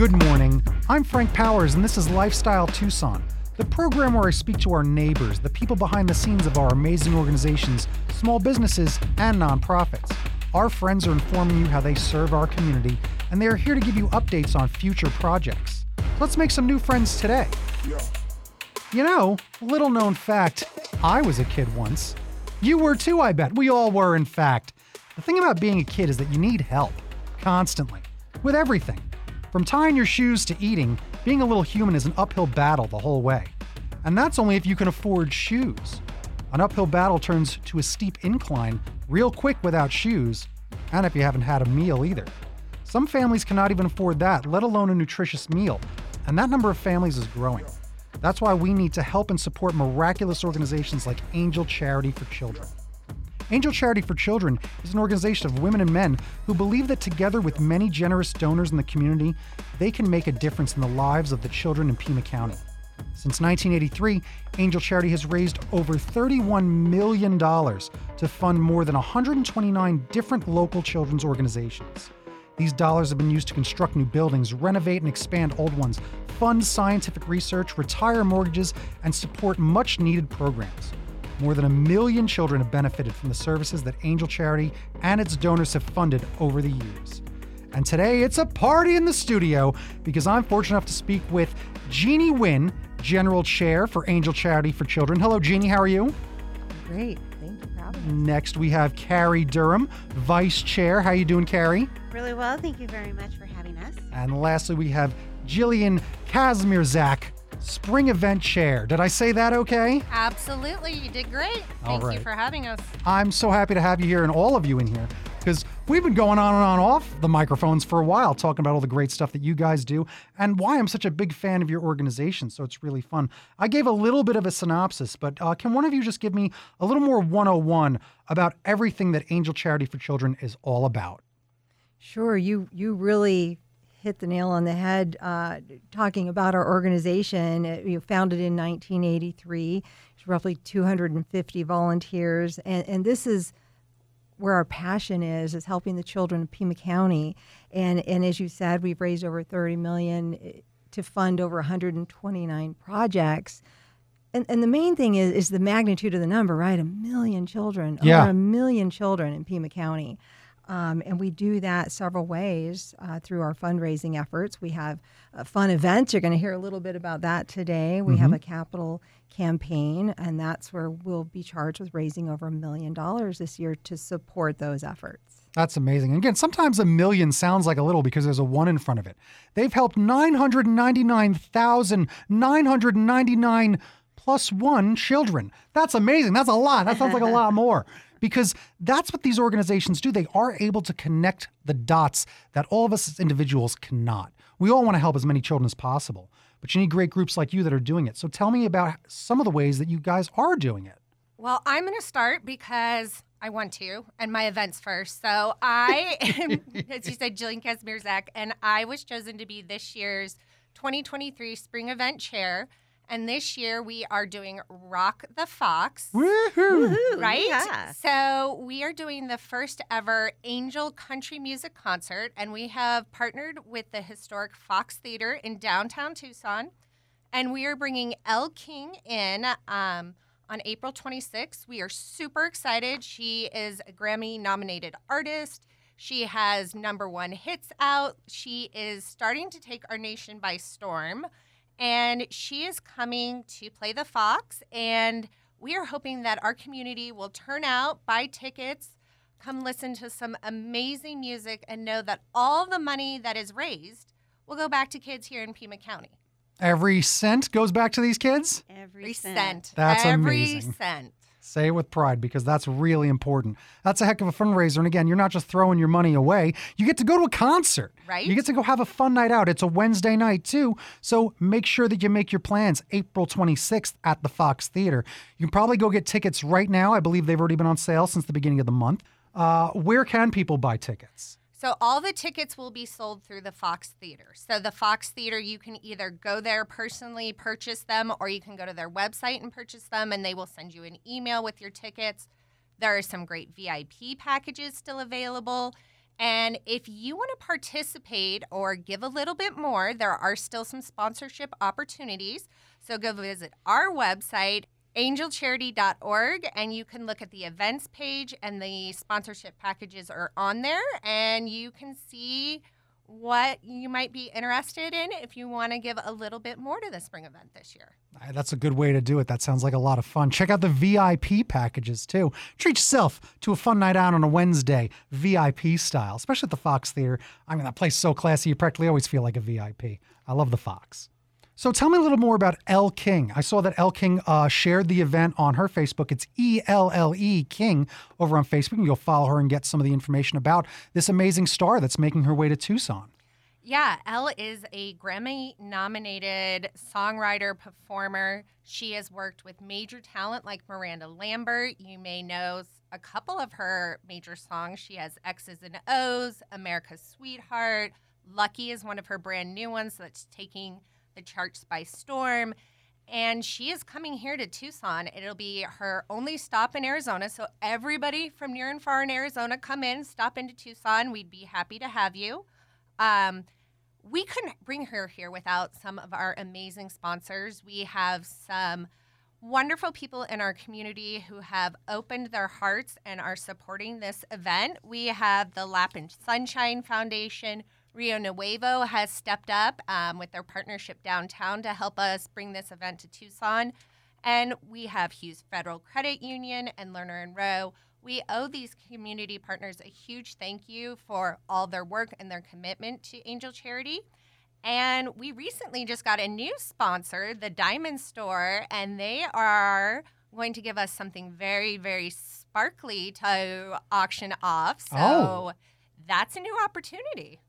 Good morning. I'm Frank Powers, and this is Lifestyle Tucson, the program where I speak to our neighbors, the people behind the scenes of our amazing organizations, small businesses, and nonprofits. Our friends are informing you how they serve our community, and they are here to give you updates on future projects. Let's make some new friends today. You know, little known fact I was a kid once. You were too, I bet. We all were, in fact. The thing about being a kid is that you need help, constantly, with everything. From tying your shoes to eating, being a little human is an uphill battle the whole way. And that's only if you can afford shoes. An uphill battle turns to a steep incline real quick without shoes, and if you haven't had a meal either. Some families cannot even afford that, let alone a nutritious meal, and that number of families is growing. That's why we need to help and support miraculous organizations like Angel Charity for Children. Angel Charity for Children is an organization of women and men who believe that together with many generous donors in the community, they can make a difference in the lives of the children in Pima County. Since 1983, Angel Charity has raised over $31 million to fund more than 129 different local children's organizations. These dollars have been used to construct new buildings, renovate and expand old ones, fund scientific research, retire mortgages, and support much needed programs. More than a million children have benefited from the services that Angel Charity and its donors have funded over the years. And today it's a party in the studio because I'm fortunate enough to speak with Jeannie Wynn, General Chair for Angel Charity for Children. Hello, Jeannie, how are you? Great. Thank you for having us. Next, we have Carrie Durham, Vice Chair. How are you doing, Carrie? Really well. Thank you very much for having us. And lastly, we have Jillian Kazmierzak, Spring Event Chair. Did I say that okay? Absolutely, you did great. All Thank right. you for having us. I'm so happy to have you here and all of you in here because we've been going on and on off the microphones for a while talking about all the great stuff that you guys do and why I'm such a big fan of your organization. So it's really fun. I gave a little bit of a synopsis, but uh, can one of you just give me a little more 101 about everything that Angel Charity for Children is all about? Sure, you you really hit the nail on the head uh, talking about our organization. Uh, You founded in 1983. There's roughly 250 volunteers, and, and this is where our passion is is helping the children of Pima County. And and as you said, we've raised over 30 million eh, to fund over 129 projects. And, and the main thing is, is the magnitude of the number, right? A million children, Yeah. over a million children in Pima County. Um, and we do that several ways uh, through our fundraising efforts. We have uh, fun events. You're going to hear a little bit about that today. We have a capital campaign, and that's where we'll be charged with raising over a million dollars this year to support those efforts. That's amazing. Again, sometimes a million sounds like a little because there's a one in front of it. They've helped 999,999 plus one children. That's amazing. That's a lot. That sounds like a lot more because that's what these organizations do. They are able to connect the dots that all of us as individuals cannot. We all want to help as many children as possible, but you need great groups like you that are doing it. So tell me about some of the ways that you guys are doing it. Well, I'm going to start because I want to, and my events first. So I am, as you said, Jillian Kazmierzak, and I was chosen to be this year's 2023 Spring Event Chair. And this year we are doing Rock the Fox. Woohoo! right? Yeah. So we are doing the first ever Angel Country Music Concert, and we have partnered with the historic Fox Theater in downtown Tucson, and we are bringing Elle King in um, on April 26th. We are super excited. She is a Grammy-nominated artist. She has number one hits out. She is starting to take our nation by storm and she is coming to play the Fox. And we are hoping that our community will turn out, buy tickets, come listen to some amazing music, and know that all the money that is raised will go back to kids here in Pima County. Every cent goes back to these kids? Every Every cent. cent. That's Every amazing. cent. Say it with pride because that's really important. That's a heck of a fundraiser. And again, you're not just throwing your money away, you get to go to a concert. Right. You get to go have a fun night out. It's a Wednesday night, too. So make sure that you make your plans April 26th at the Fox Theater. You can probably go get tickets right now. I believe they've already been on sale since the beginning of the month. Uh, where can people buy tickets? So all the tickets will be sold through the Fox Theater. So the Fox Theater, you can either go there personally, purchase them, or you can go to their website and purchase them, and they will send you an email with your tickets. There are some great VIP packages still available. And if you want to participate or give a little bit more, there are still some sponsorship opportunities. So go visit our website, angelcharity.org, and you can look at the events page, and the sponsorship packages are on there, and you can see what you might be interested in if you want to give a little bit more to the spring event this year. That's a good way to do it. That sounds like a lot of fun. Check out the VIP packages too. Treat yourself to a fun night out on a Wednesday, VIP style, especially at the Fox Theater. I mean, that place is so classy, you practically always feel like a VIP. I love the Fox. So tell me a little more about Elle King. I saw that Elle King uh, shared the event on her Facebook. It's E L L E King over on Facebook. And you'll follow her and get some of the information about this amazing star that's making her way to Tucson. Yeah, Elle is a Grammy nominated songwriter, performer. She has worked with major talent like Miranda Lambert. You may know a couple of her major songs. She has X's and O's, America's Sweetheart. Lucky is one of her brand new ones that's taking the charts by storm. And she is coming here to Tucson. It'll be her only stop in Arizona. So, everybody from near and far in Arizona, come in, stop into Tucson. We'd be happy to have you. Um, we couldn't bring her here without some of our amazing sponsors. We have some wonderful people in our community who have opened their hearts and are supporting this event. We have the Lapin Sunshine Foundation. Rio Nuevo has stepped up um, with their partnership downtown to help us bring this event to Tucson. And we have Hughes Federal Credit Union and Lerner and Rowe. We owe these community partners a huge thank you for all their work and their commitment to Angel Charity. And we recently just got a new sponsor, the Diamond Store, and they are going to give us something very, very sparkly to auction off. So Oh. that's a new opportunity.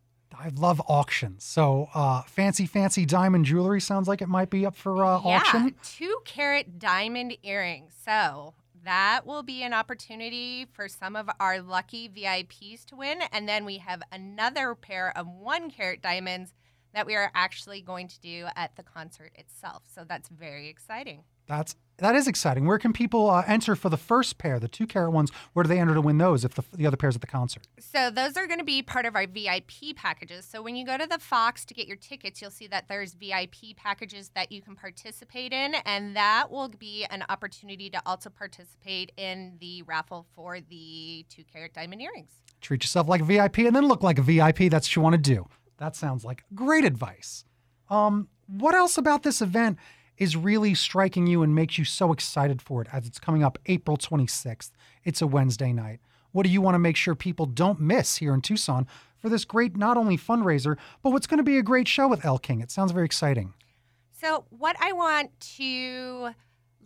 I love auctions. So uh, fancy, fancy diamond jewelry sounds like it might be up for uh, yeah, auction. two carat diamond earrings. So that will be an opportunity for some of our lucky VIPs to win. And then we have another pair of one carat diamonds that we are actually going to do at the concert itself. So that's very exciting. That's that is exciting. Where can people uh, enter for the first pair, the two carat ones? Where do they enter to win those if the, the other pairs at the concert? So those are going to be part of our VIP packages. So when you go to the Fox to get your tickets, you'll see that there's VIP packages that you can participate in, and that will be an opportunity to also participate in the raffle for the two carat diamond earrings. Treat yourself like a VIP and then look like a VIP. That's what you want to do. That sounds like great advice. Um, what else about this event is really striking you and makes you so excited for it as it's coming up April 26th? It's a Wednesday night. What do you want to make sure people don't miss here in Tucson for this great, not only fundraiser, but what's going to be a great show with Elle King? It sounds very exciting. So, what I want to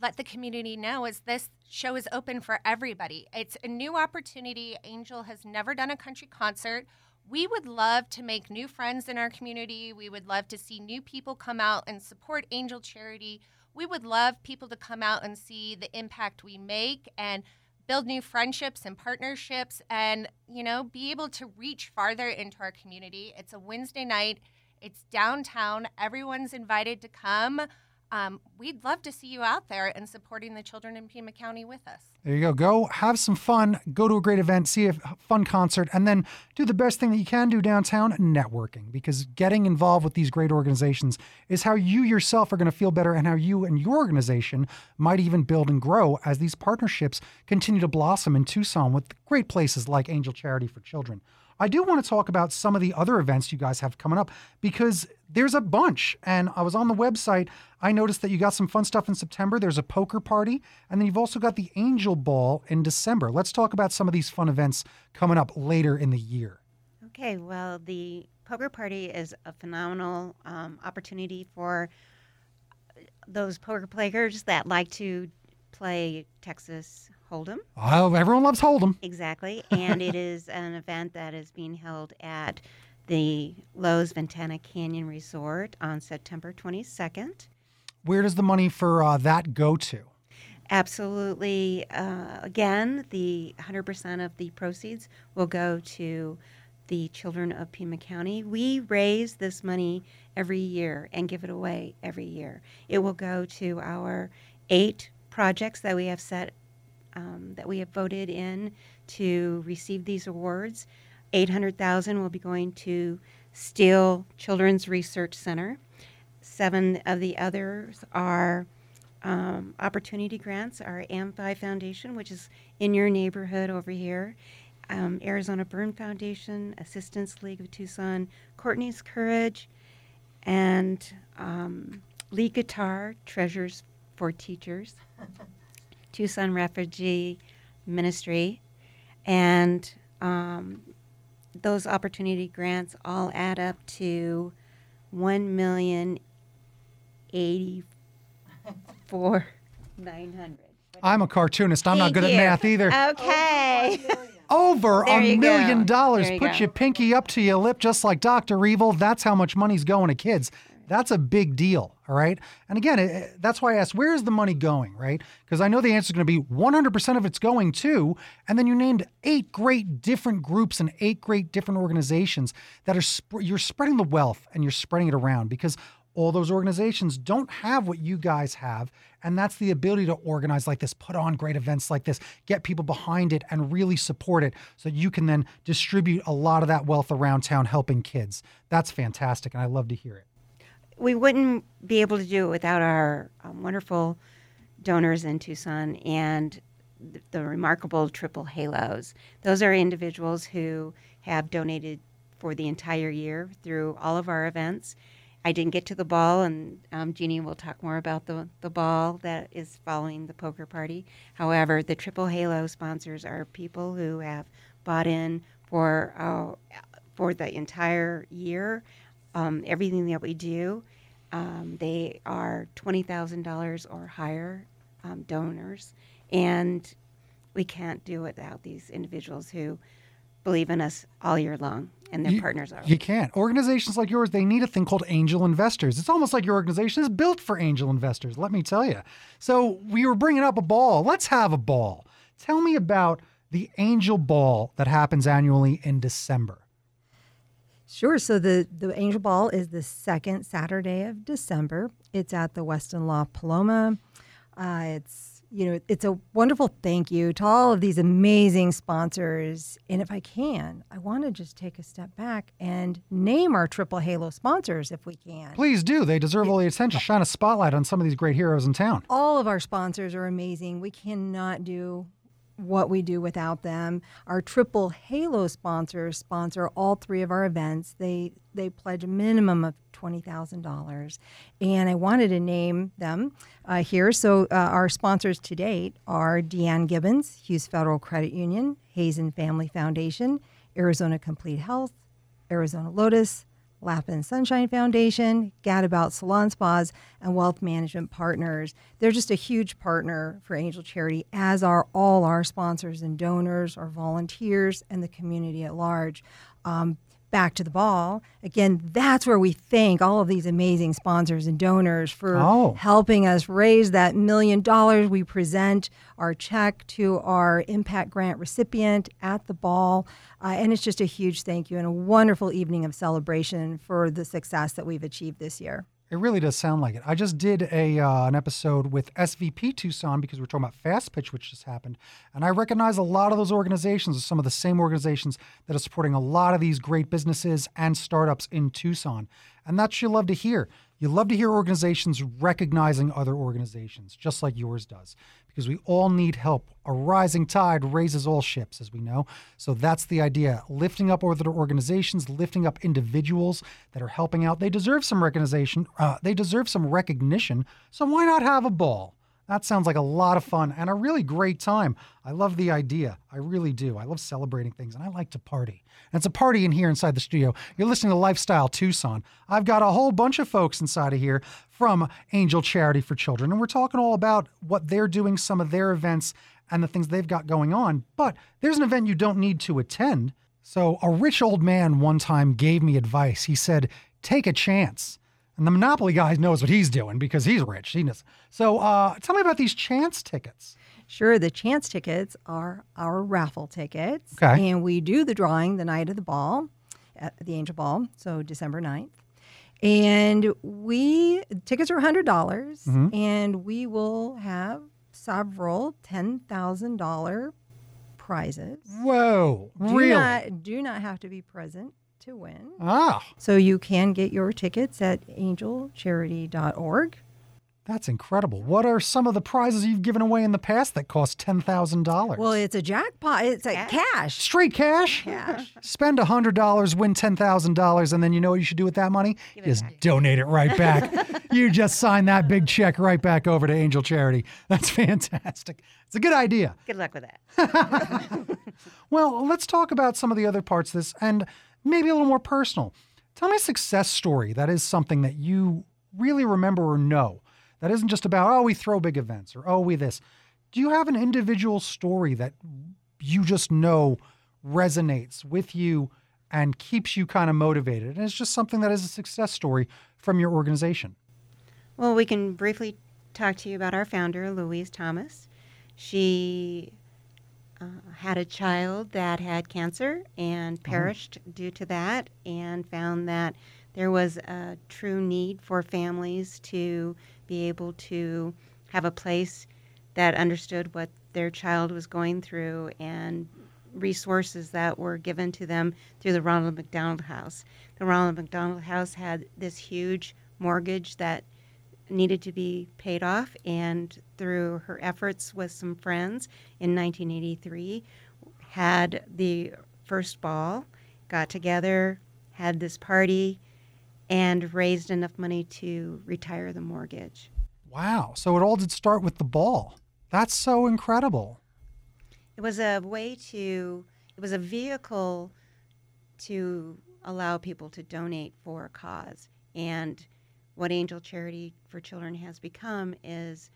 let the community know is this show is open for everybody. It's a new opportunity. Angel has never done a country concert. We would love to make new friends in our community. We would love to see new people come out and support Angel Charity. We would love people to come out and see the impact we make and build new friendships and partnerships and, you know, be able to reach farther into our community. It's a Wednesday night. It's downtown. Everyone's invited to come. Um, we'd love to see you out there and supporting the children in Pima County with us. There you go. Go have some fun, go to a great event, see a fun concert, and then do the best thing that you can do downtown networking. Because getting involved with these great organizations is how you yourself are going to feel better and how you and your organization might even build and grow as these partnerships continue to blossom in Tucson with great places like Angel Charity for Children. I do want to talk about some of the other events you guys have coming up because there's a bunch. And I was on the website. I noticed that you got some fun stuff in September. There's a poker party, and then you've also got the Angel Ball in December. Let's talk about some of these fun events coming up later in the year. Okay, well, the poker party is a phenomenal um, opportunity for those poker players that like to play Texas Hold'em. Oh, everyone loves Hold'em. Exactly, and it is an event that is being held at the Loews Ventana Canyon Resort on September 22nd. Where does the money for uh, that go to? Absolutely. Uh, again, the 100% of the proceeds will go to the children of Pima County. We raise this money every year and give it away every year. It will go to our eight projects that we have set, um, that we have voted in to receive these awards. 800,000 will be going to Steele Children's Research Center. Seven of the others are um, opportunity grants. Our Amphi Foundation, which is in your neighborhood over here, um, Arizona Burn Foundation, Assistance League of Tucson, Courtney's Courage, and um, Lead Guitar, Treasures for Teachers, Tucson Refugee Ministry, and um, those opportunity grants all add up to one million eighty-four nine hundred. I'm a cartoonist. I'm not good at math either. Okay. Over a million go. dollars. There you Put go. your pinky up to your lip, just like Dr. Evil. That's how much money's going to kids. That's a big deal, all right? And again, it- that's why I asked, where is the money going, right? Because I know the answer is going to be 100% of it's going to, and then you named eight great different groups and eight great different organizations that are, sp- you're spreading the wealth and you're spreading it around because all those organizations don't have what you guys have and that's the ability to organize like this put on great events like this get people behind it and really support it so you can then distribute a lot of that wealth around town helping kids that's fantastic and i love to hear it we wouldn't be able to do it without our um, wonderful donors in Tucson and th- the remarkable Triple Halos. Those are individuals who have donated for the entire year through all of our events. I didn't get to the ball, and um, Jeannie will talk more about the, the ball that is following the poker party. However, the Triple Halo sponsors are people who have bought in for uh, for the entire year um, everything that we do. Um, they are $20,000 or higher um, donors, and we can't do it without these individuals who believe in us all year long, and their You- partners are. You can't. Organizations like yours, they need a thing called angel investors. It's almost like your organization is built for angel investors, let me tell you. So we were bringing up a ball. Let's have a ball. Tell me about the angel ball that happens annually in December. Sure. So the, the Angel Ball is the second Saturday of December. It's at the Westin La Paloma. Uh, it's you know it's a wonderful thank you to all of these amazing sponsors. And if I can, I want to just take a step back and name our Triple Halo sponsors if we can. Please do. They deserve all the attention. Shine a spotlight on some of these great heroes in town. all of our sponsors are amazing. We cannot do what we do without them. Our triple Halo sponsors sponsor all three of our events. They they pledge a minimum of twenty thousand dollars, and I wanted to name them uh, here. So uh, our sponsors to date are Deanne Gibbons, Hughes Federal Credit Union, Hazen Family Foundation, Arizona Complete Health, Arizona Lotus, Lapin Sunshine Foundation, Gadabout Salon Spas, and Wealth Management Partners. They're just a huge partner for Angel Charity, as are all our sponsors and donors, our volunteers, and the community at large. Um, back to the ball. Again, that's where we thank all of these amazing sponsors and donors for Oh. helping us raise that million dollars. We present our check to our impact grant recipient at the ball. Uh, and it's just a huge thank you and a wonderful evening of celebration for the success that we've achieved this year. It really does sound like it. I just did a uh, an episode with SVP Tucson because we're talking about Fast Pitch, which just happened, and I recognize a lot of those organizations are some of the same organizations that are supporting a lot of these great businesses and startups in Tucson, and that's you love to hear. You love to hear organizations recognizing other organizations, just like yours does, because we all need help. A rising tide raises all ships, as we know. So that's the idea lifting up other organizations, lifting up individuals that are helping out. They deserve some recognition, uh, they deserve some recognition. So why not have a ball? That sounds like a lot of fun and a really great time. I love the idea. I really do. I love celebrating things and I like to party. And it's a party in here inside the studio. You're listening to Lifestyle Tucson. I've got a whole bunch of folks inside of here from Angel Charity for Children. And we're talking all about what they're doing, some of their events, and the things they've got going on. But there's an event you don't need to attend. So a rich old man one time gave me advice. He said, take a chance. And the Monopoly guy knows what he's doing because he's rich. He knows. So uh, tell me about these chance tickets. Sure, the chance tickets are our raffle tickets. Okay. And we do the drawing the night of the ball, at the Angel Ball, so December 9th. And we, tickets are $100, dollars and we will have several $10,000 prizes. Whoa, Do really? not do not have to be present to win. ah, So you can get your tickets at angelcharity.org. that's incredible. What are some of the prizes you've given away in the past that cost ten thousand dollars? Well, it's a jackpot. It's like Cash? cash. straight cash. Cash. Spend hundred dollars, win ten thousand dollars, and then you know what you should do with that money? it Just back. donate it right back. you just sign that big check right back over to Angel Charity. That's fantastic. It's a good idea. Good luck with that. Well, let's talk about some of the other parts of this and maybe a little more personal. Tell me a success story that is something that you really remember or know. That isn't just about, oh, we throw big events or oh, we this. Do you have an individual story that you just know resonates with you and keeps you kind of motivated? And it's just something that is a success story from your organization. Well, we can briefly talk to you about our founder, Louise Thomas. She uh, had a child that had cancer and perished due to that, and found that there was a true need for families to be able to have a place that understood what their child was going through and resources that were given to them through the Ronald McDonald House. The Ronald McDonald House had this huge mortgage that needed to be paid off, and through her efforts with some friends in 1983, had the first ball, got together, had this party, and raised enough money to retire the mortgage. Wow. So it all did start with the ball. That's so incredible. It was a way to, it was a vehicle to allow people to donate for a cause. And what Angel Charity for Children has become is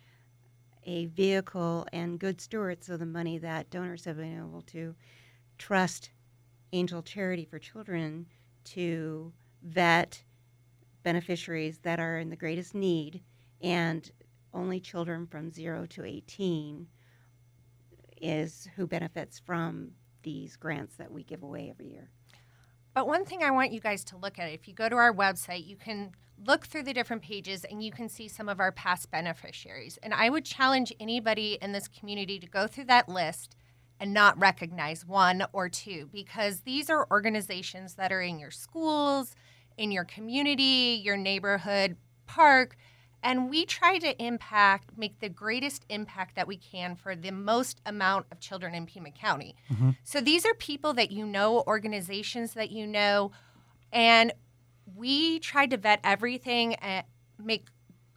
a vehicle and good stewards of the money that donors have been able to trust Angel Charity for Children to vet beneficiaries that are in the greatest need and only children from 0 to 18 is who benefits from these grants that we give away every year. But one thing I want you guys to look at, if you go to our website, you can look through the different pages and you can see some of our past beneficiaries. And I would challenge anybody in this community to go through that list and not recognize one or two because these are organizations that are in your schools, in your community, your neighborhood park. And we try to impact, make the greatest impact that we can for the most amount of children in Pima County. Mm-hmm. So these are people that you know, organizations that you know, and we tried to vet everything and make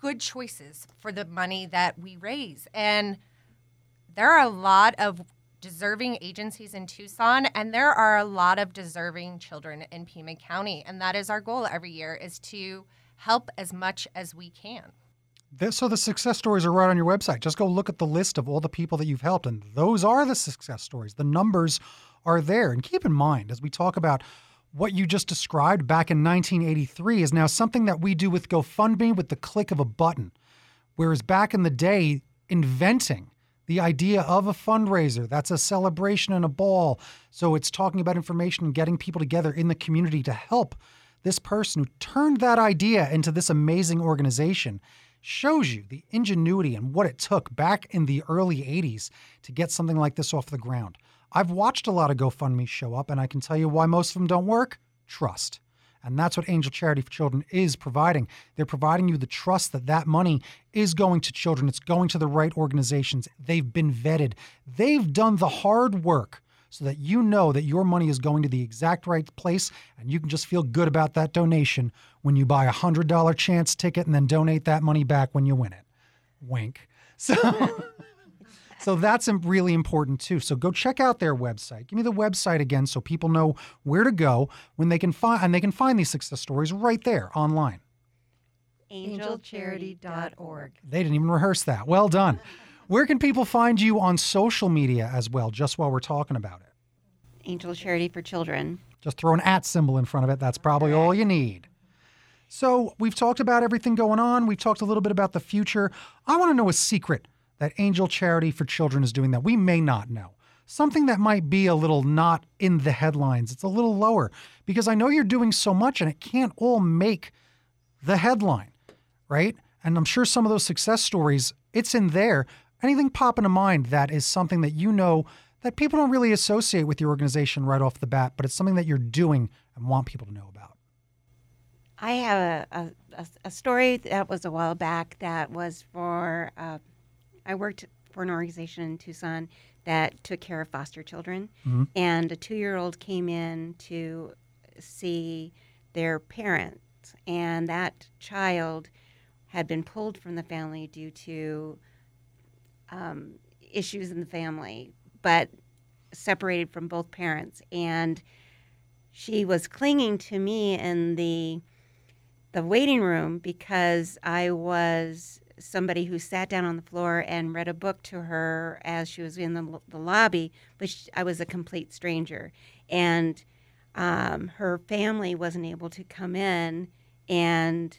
good choices for the money that we raise. And there are a lot of deserving agencies in Tucson and there are a lot of deserving children in Pima County and that is our goal every year is to help as much as we can. So the success stories are right on your website. Just go look at the list of all the people that you've helped, and those are the success stories. The numbers are there. And keep in mind, as we talk about what you just described back in 1983, is now something that we do with GoFundMe with the click of a button. Whereas back in the day, inventing the idea of a fundraiser, that's a celebration and a ball. So it's talking about information and getting people together in the community to help this person who turned that idea into this amazing organization shows you the ingenuity and what it took back in the early 80s to get something like this off the ground. I've watched a lot of GoFundMe show up, and I can tell you why most of them don't work trust. And that's what Angel Charity for Children is providing. They're providing you the trust that that money is going to children, it's going to the right organizations. They've been vetted, they've done the hard work so that you know that your money is going to the exact right place and you can just feel good about that donation when you buy a $100 chance ticket and then donate that money back when you win it. Wink. So So that's really important too. So go check out their website. Give me the website again so people know where to go when they can find and they can find these success stories right there online. angelcharity.org. They didn't even rehearse that. Well done. Where can people find you on social media as well, just while we're talking about it? Angel Charity for Children. Just throw an at symbol in front of it. That's probably all you need. So we've talked about everything going on. We've talked a little bit about the future. I want to know a secret that Angel Charity for Children is doing that we may not know. Something that might be a little not in the headlines. It's a little lower because I know you're doing so much and it can't all make the headline, right? And I'm sure some of those success stories, it's in there. Anything pop into mind that is something that you know that people don't really associate with your organization right off the bat, but it's something that you're doing and want people to know about? I have a, a, a story that was a while back that was for, uh, I worked for an organization in Tucson that took care of foster children. Mm-hmm. And a two year old came in to see their parents, and that child had been pulled from the family due to um, issues in the family, but separated from both parents. And she was clinging to me in the the waiting room because I was somebody who sat down on the floor and read a book to her as she was in the, the lobby, but she, I was a complete stranger. And um, her family wasn't able to come in and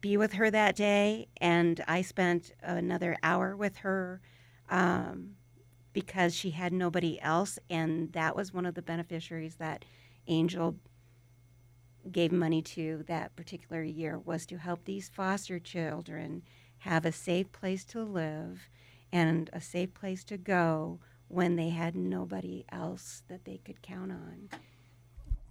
be with her that day. And I spent another hour with her um, because she had nobody else. And that was one of the beneficiaries that Angel gave money to that particular year was to help these foster children have a safe place to live and a safe place to go when they had nobody else that they could count on.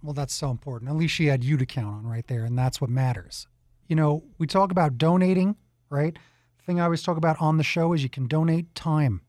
Well, that's so important. At least she had you to count on right there, and that's what matters. You know, we talk about donating, right? The thing I always talk about on the show is you can donate time.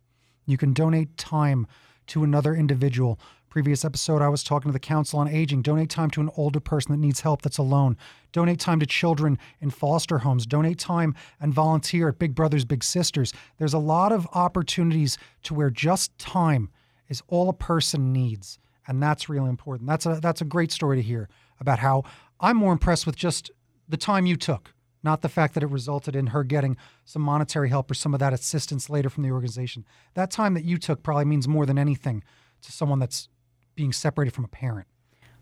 You can donate time to another individual Previous episode, I was talking to the Council on Aging. Donate time to an older person that needs help that's alone. Donate time to children in foster homes. Donate time and volunteer at Big Brothers Big Sisters. There's a lot of opportunities to where just time is all a person needs, and that's really important. That's a that's a great story to hear about how I'm more impressed with just the time you took, not the fact that it resulted in her getting some monetary help or some of that assistance later from the organization. That time that you took probably means more than anything to someone that's being separated from a parent.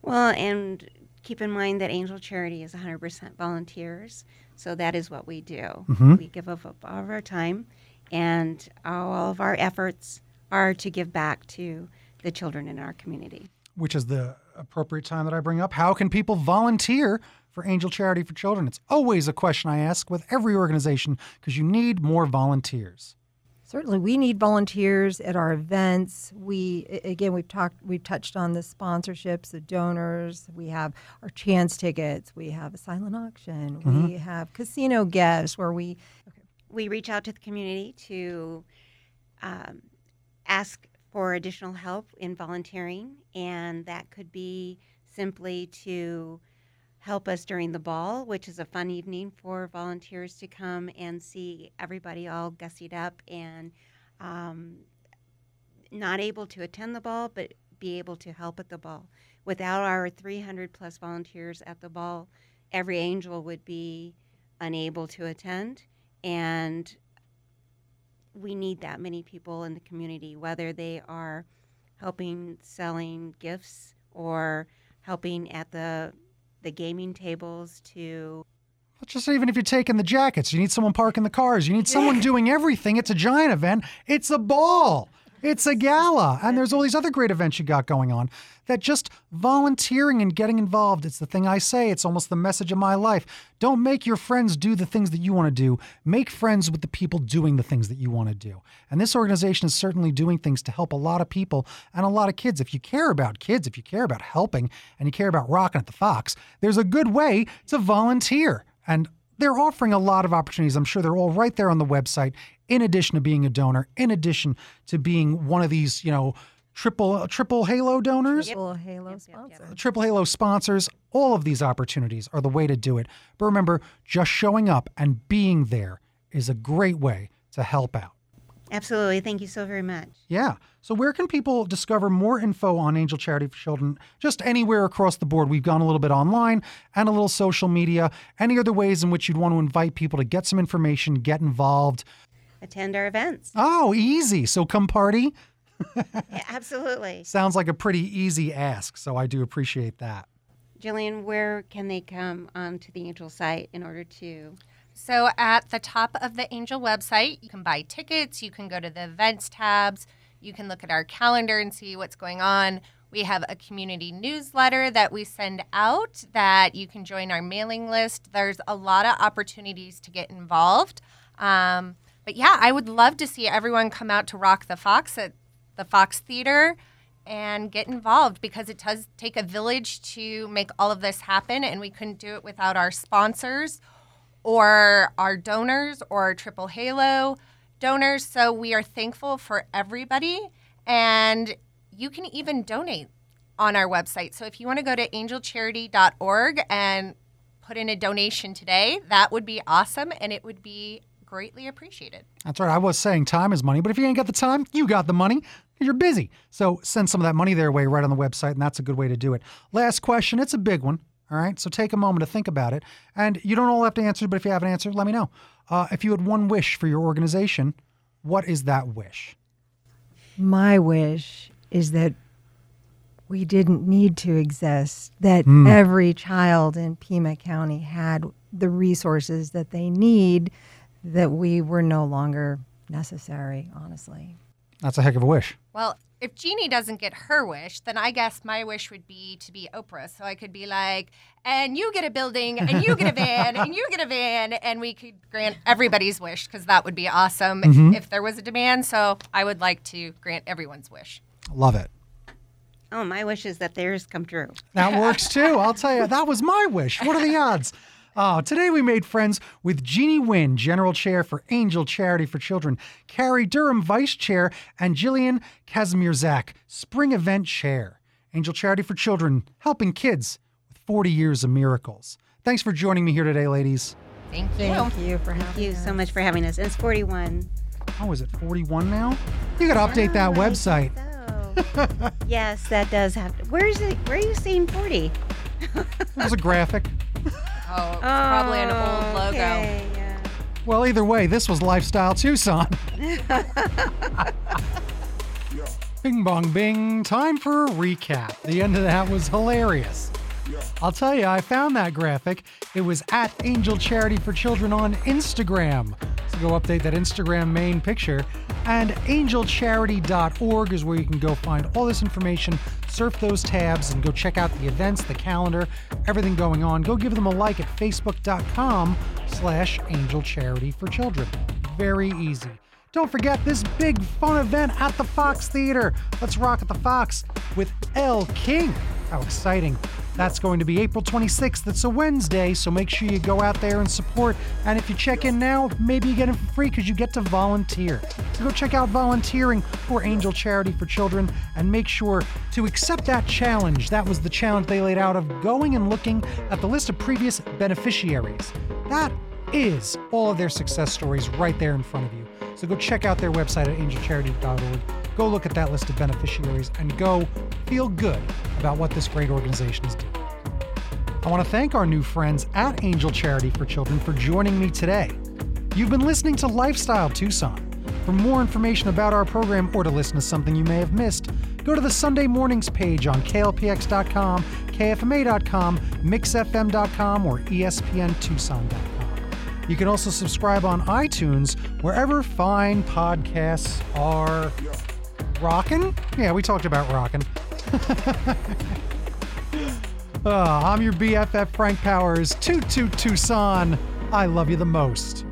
Well, and keep in mind that Angel Charity is 100% volunteers, so that is what we do. Mhm. We give up all of our time, and all of our efforts are to give back to the children in our community. which is the appropriate time that I bring up. How can people volunteer for Angel Charity for Children? It's always a question I ask with every organization because you need more volunteers. Certainly, we need volunteers at our events. We again, we've talked, we've touched on the sponsorships, the donors. We have our chance tickets. We have a silent auction. We have casino gifts where we we reach out to the community to um, ask for additional help in volunteering, and that could be simply to help us during the ball, which is a fun evening for volunteers to come and see everybody all gussied up and um, not able to attend the ball, but be able to help at the ball. Without our 300 plus volunteers at the ball, every angel would be unable to attend. And we need that many people in the community, whether they are helping selling gifts or helping at the the gaming tables to Just even if you're taking the jackets, you need someone parking the cars, you need someone doing everything. It's a giant event. It's a ball. It's a gala. And there's all these other great events you got going on that just volunteering and getting involved. It's the thing I say. It's almost the message of my life. Don't make your friends do the things that you want to do. Make friends with the people doing the things that you want to do. And this organization is certainly doing things to help a lot of people and a lot of kids. If you care about kids, if you care about helping, and you care about rocking at the Fox, there's a good way to volunteer. And they're offering a lot of opportunities. I'm sure they're all right there on the website. In addition to being a donor, in addition to being one of these, you know, triple triple Halo donors, Triple Halo Yep, yep, yep. triple Halo sponsors. All of these opportunities are the way to do it. But remember, just showing up and being there is a great way to help out. Absolutely. Thank you so very much. Yeah. So, where can people discover more info on Angel Charity for Children? Just anywhere across the board. We've gone a little bit online and a little social media. Any other ways in which you'd want to invite people to get some information, get involved? Attend our events. Oh, easy. So, come party. Yeah, absolutely. Sounds like a pretty easy ask. So, I do appreciate that. Jillian, where can they come um, to the Angel site in order to? So at the top of the Angel website, you can buy tickets, you can go to the events tabs, you can look at our calendar and see what's going on. We have a community newsletter that we send out that you can join our mailing list. There's a lot of opportunities to get involved. Um, but yeah, I would love to see everyone come out to Rock the Fox at the Fox Theater and get involved because it does take a village to make all of this happen, and we couldn't do it without our sponsors or our donors or Triple Halo donors. So we are thankful for everybody, and you can even donate on our website. So if you want to go to angelcharity.org and put in a donation today, that would be awesome, and it would be greatly appreciated. That's right. I was saying time is money, but if you ain't got the time, you got the money. You're busy. So send some of that money their way right on the website, and that's a good way to do it. Last question. It's a big one. All right. So take a moment to think about it. And you don't all have to answer, but if you have an answer, let me know. Uh, if you had one wish for your organization, what is that wish? My wish is that we didn't need to exist, that Hmm. every child in Pima County had the resources that they need, that we were no longer necessary, honestly. That's a heck of a wish. Well, if Jeannie doesn't get her wish, then I guess my wish would be to be Oprah. So I could be like, and you get a building, and you get a van, and you get a van, and we could grant everybody's wish because that would be awesome mm-hmm. if there was a demand. So I would like to grant everyone's wish. Love it. Oh, my wish is that theirs come true. That works too. I'll tell you, that was my wish. What are the odds? Oh, today we made friends with Jeannie Wynn, General Chair for Angel Charity for Children, Carrie Durham, Vice Chair, and Jillian Kazimierzak, Spring Event Chair. Angel Charity for Children, helping kids with 40 years of miracles. Thanks for joining me here today, ladies. Thank you. Thank you for having Thank you us. so much for having us. It's 41. Oh, is it 41 now? You got to update that website. so. yes, that does have to. Where is it? Where are you seeing 40? There's a graphic. Oh, it's probably an old oh, logo. Okay, yeah. Well, either way, this was Lifestyle Tucson. bing bong bing. Time for a recap. The end of that was hilarious. I'll tell you, I found that graphic. It was at Angel Charity for Children on Instagram. So go update that Instagram main picture. And angelcharity.org is where you can go find all this information, surf those tabs, and go check out the events, the calendar, everything going on. Go give them a like at facebook.com slash angel charity for children. Very easy. Don't forget this big fun event at the Fox Theater. Let's rock at the Fox with Elle King. How exciting. That's going to be April 26th. It's a Wednesday, so make sure you go out there and support. And if you check in now, maybe you get it for free because you get to volunteer. So go check out volunteering for Angel Charity for Children and make sure to accept that challenge. That was the challenge they laid out of going and looking at the list of previous beneficiaries. That is all of their success stories right there in front of you. So go check out their website at angelcharity.org. Go look at that list of beneficiaries and go feel good about what this great organization is doing. I want to thank our new friends at Angel Charity for Children for joining me today. You've been listening to Lifestyle Tucson. For more information about our program or to listen to something you may have missed, go to the Sunday mornings page on klpx.com, kfma.com, mixfm.com, or espntucson.com. You can also subscribe on iTunes, wherever fine podcasts are. Rockin'? Yeah, we talked about rockin'. Ah, I'm your BFF Frank Powers, Toot Toot Tucson. I love you the most.